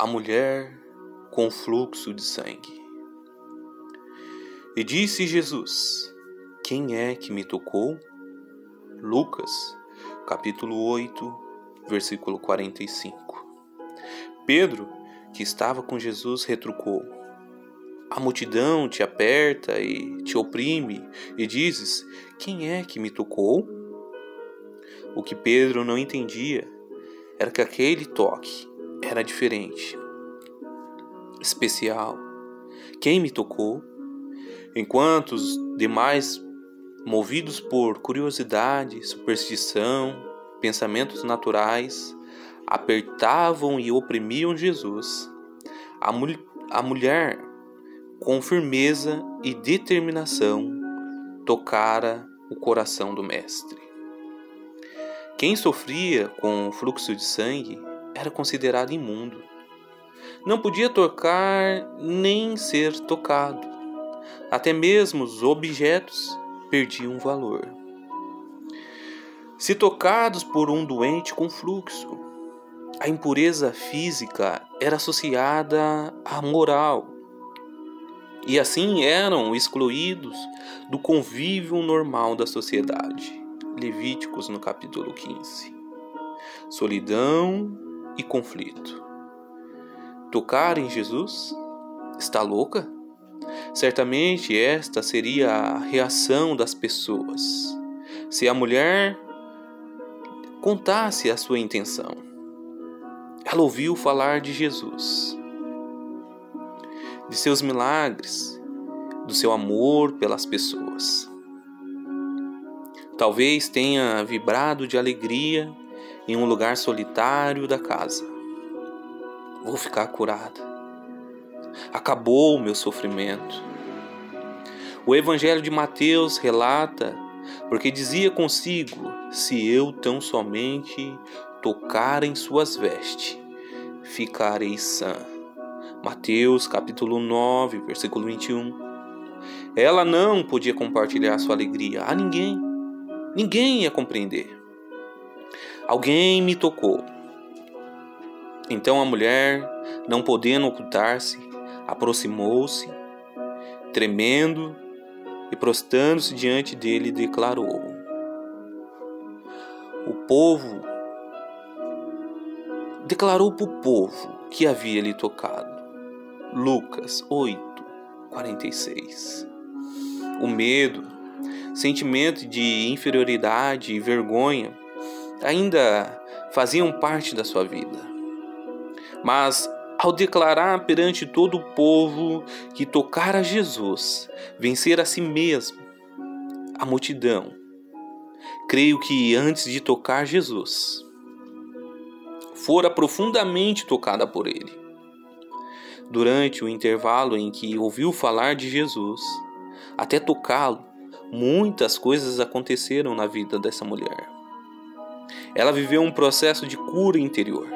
a mulher com fluxo de sangue. E disse Jesus: Quem é que me tocou? Lucas, capítulo 8, versículo 45. Pedro, que estava com Jesus, retrucou: A multidão te aperta e te oprime, e dizes: Quem é que me tocou? O que Pedro não entendia era que aquele toque era diferente, especial. Quem me tocou? Enquanto os demais, movidos por curiosidade, superstição, pensamentos naturais, apertavam e oprimiam Jesus, a, a mulher, com firmeza e determinação, tocara o coração do Mestre. Quem sofria com fluxo de sangue era considerado imundo. Não podia tocar nem ser tocado. Até mesmo os objetos perdiam valor. Se tocados por um doente com fluxo, a impureza física era associada à moral e assim eram excluídos do convívio normal da sociedade. Levíticos no capítulo 15. Solidão e conflito. Tocar em Jesus? Está louca? Certamente esta seria a reação das pessoas se a mulher contasse a sua intenção. Ela ouviu falar de Jesus, de seus milagres, do seu amor pelas pessoas. Talvez tenha vibrado de alegria em um lugar solitário da casa. Vou ficar curada. Acabou o meu sofrimento. O Evangelho de Mateus relata, porque dizia consigo: Se eu tão somente tocar em suas vestes, ficarei sã. Mateus capítulo 9, versículo 21. Ela não podia compartilhar sua alegria a ninguém Ninguém ia compreender. Alguém me tocou. Então a mulher, não podendo ocultar-se, aproximou-se, tremendo e prostrando-se diante dele, declarou: O povo declarou para o povo que havia lhe tocado. Lucas 8, 46. O medo sentimento de inferioridade e vergonha ainda faziam parte da sua vida. Mas ao declarar perante todo o povo que tocar a Jesus, vencer a si mesmo, a multidão, creio que antes de tocar Jesus, fora profundamente tocada por ele. Durante o intervalo em que ouviu falar de Jesus, até tocá-lo, Muitas coisas aconteceram na vida dessa mulher. Ela viveu um processo de cura interior,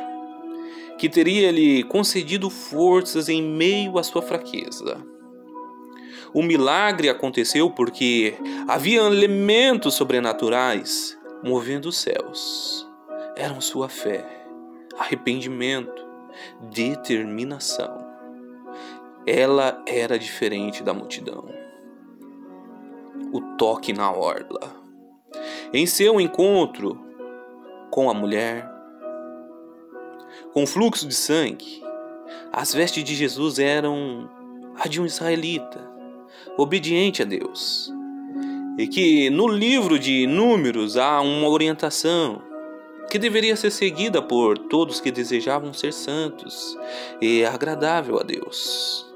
que teria lhe concedido forças em meio à sua fraqueza. O milagre aconteceu porque havia elementos sobrenaturais movendo os céus. Eram sua fé, arrependimento, determinação. Ela era diferente da multidão o toque na orla. Em seu encontro com a mulher, com fluxo de sangue, as vestes de Jesus eram a de um israelita, obediente a Deus. E que no livro de Números há uma orientação que deveria ser seguida por todos que desejavam ser santos e agradável a Deus.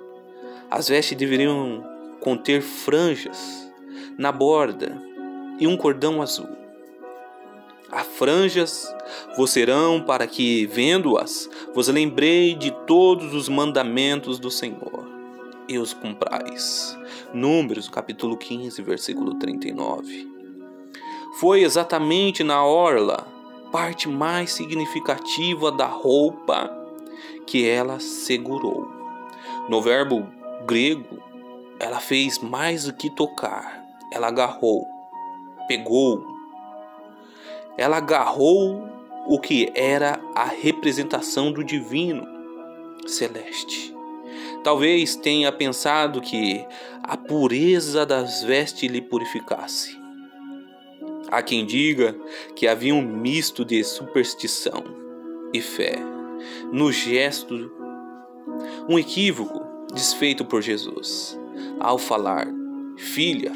As vestes deveriam conter franjas na borda e um cordão azul. As franjas vos serão para que, vendo-as, vos lembrei de todos os mandamentos do Senhor e os cumprais. Números capítulo 15, versículo 39. Foi exatamente na orla, parte mais significativa da roupa, que ela segurou. No verbo grego, ela fez mais do que tocar ela agarrou, pegou, ela agarrou o que era a representação do divino, celeste. Talvez tenha pensado que a pureza das vestes lhe purificasse. Há quem diga que havia um misto de superstição e fé no gesto, um equívoco desfeito por Jesus ao falar: Filha,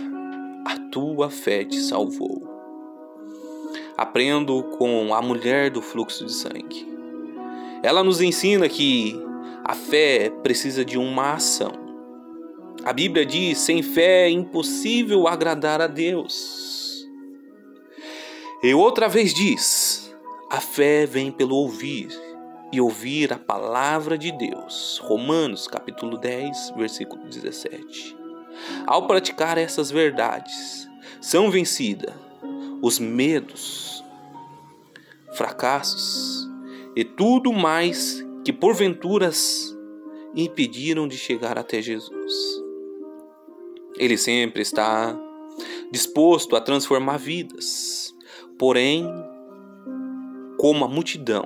a tua fé te salvou. Aprendo com a mulher do fluxo de sangue. Ela nos ensina que a fé precisa de uma ação. A Bíblia diz: sem fé é impossível agradar a Deus. E outra vez diz: a fé vem pelo ouvir e ouvir a palavra de Deus. Romanos capítulo 10, versículo 17. Ao praticar essas verdades, são vencidas os medos, fracassos e tudo mais que porventuras impediram de chegar até Jesus. Ele sempre está disposto a transformar vidas, porém, como a multidão,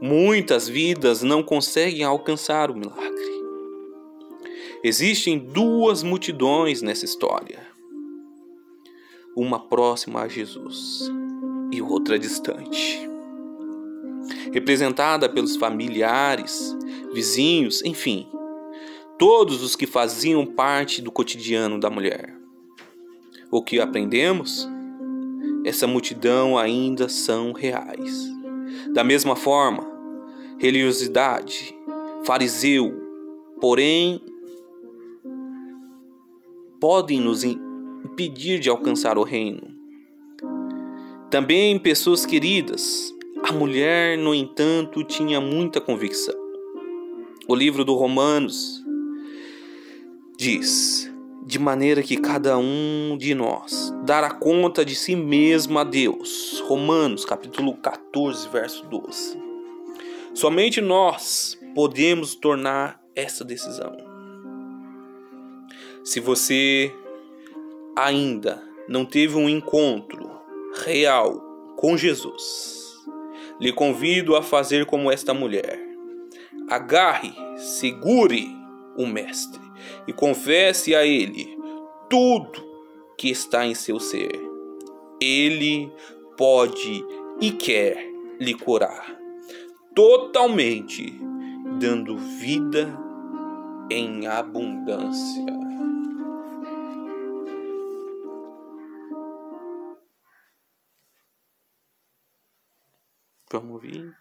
muitas vidas não conseguem alcançar o milagre. Existem duas multidões nessa história. Uma próxima a Jesus e outra distante representada pelos familiares, vizinhos, enfim, todos os que faziam parte do cotidiano da mulher. O que aprendemos? Essa multidão ainda são reais. Da mesma forma, religiosidade, fariseu, porém, podem nos impedir de alcançar o reino. Também pessoas queridas, a mulher, no entanto, tinha muita convicção. O livro do Romanos diz: de maneira que cada um de nós dará conta de si mesmo a Deus. Romanos, capítulo 14, verso 12. Somente nós podemos tornar essa decisão. Se você ainda não teve um encontro real com Jesus, lhe convido a fazer como esta mulher. Agarre, segure o Mestre e confesse a Ele tudo que está em seu ser. Ele pode e quer lhe curar totalmente, dando vida em abundância. Vamos ouvir?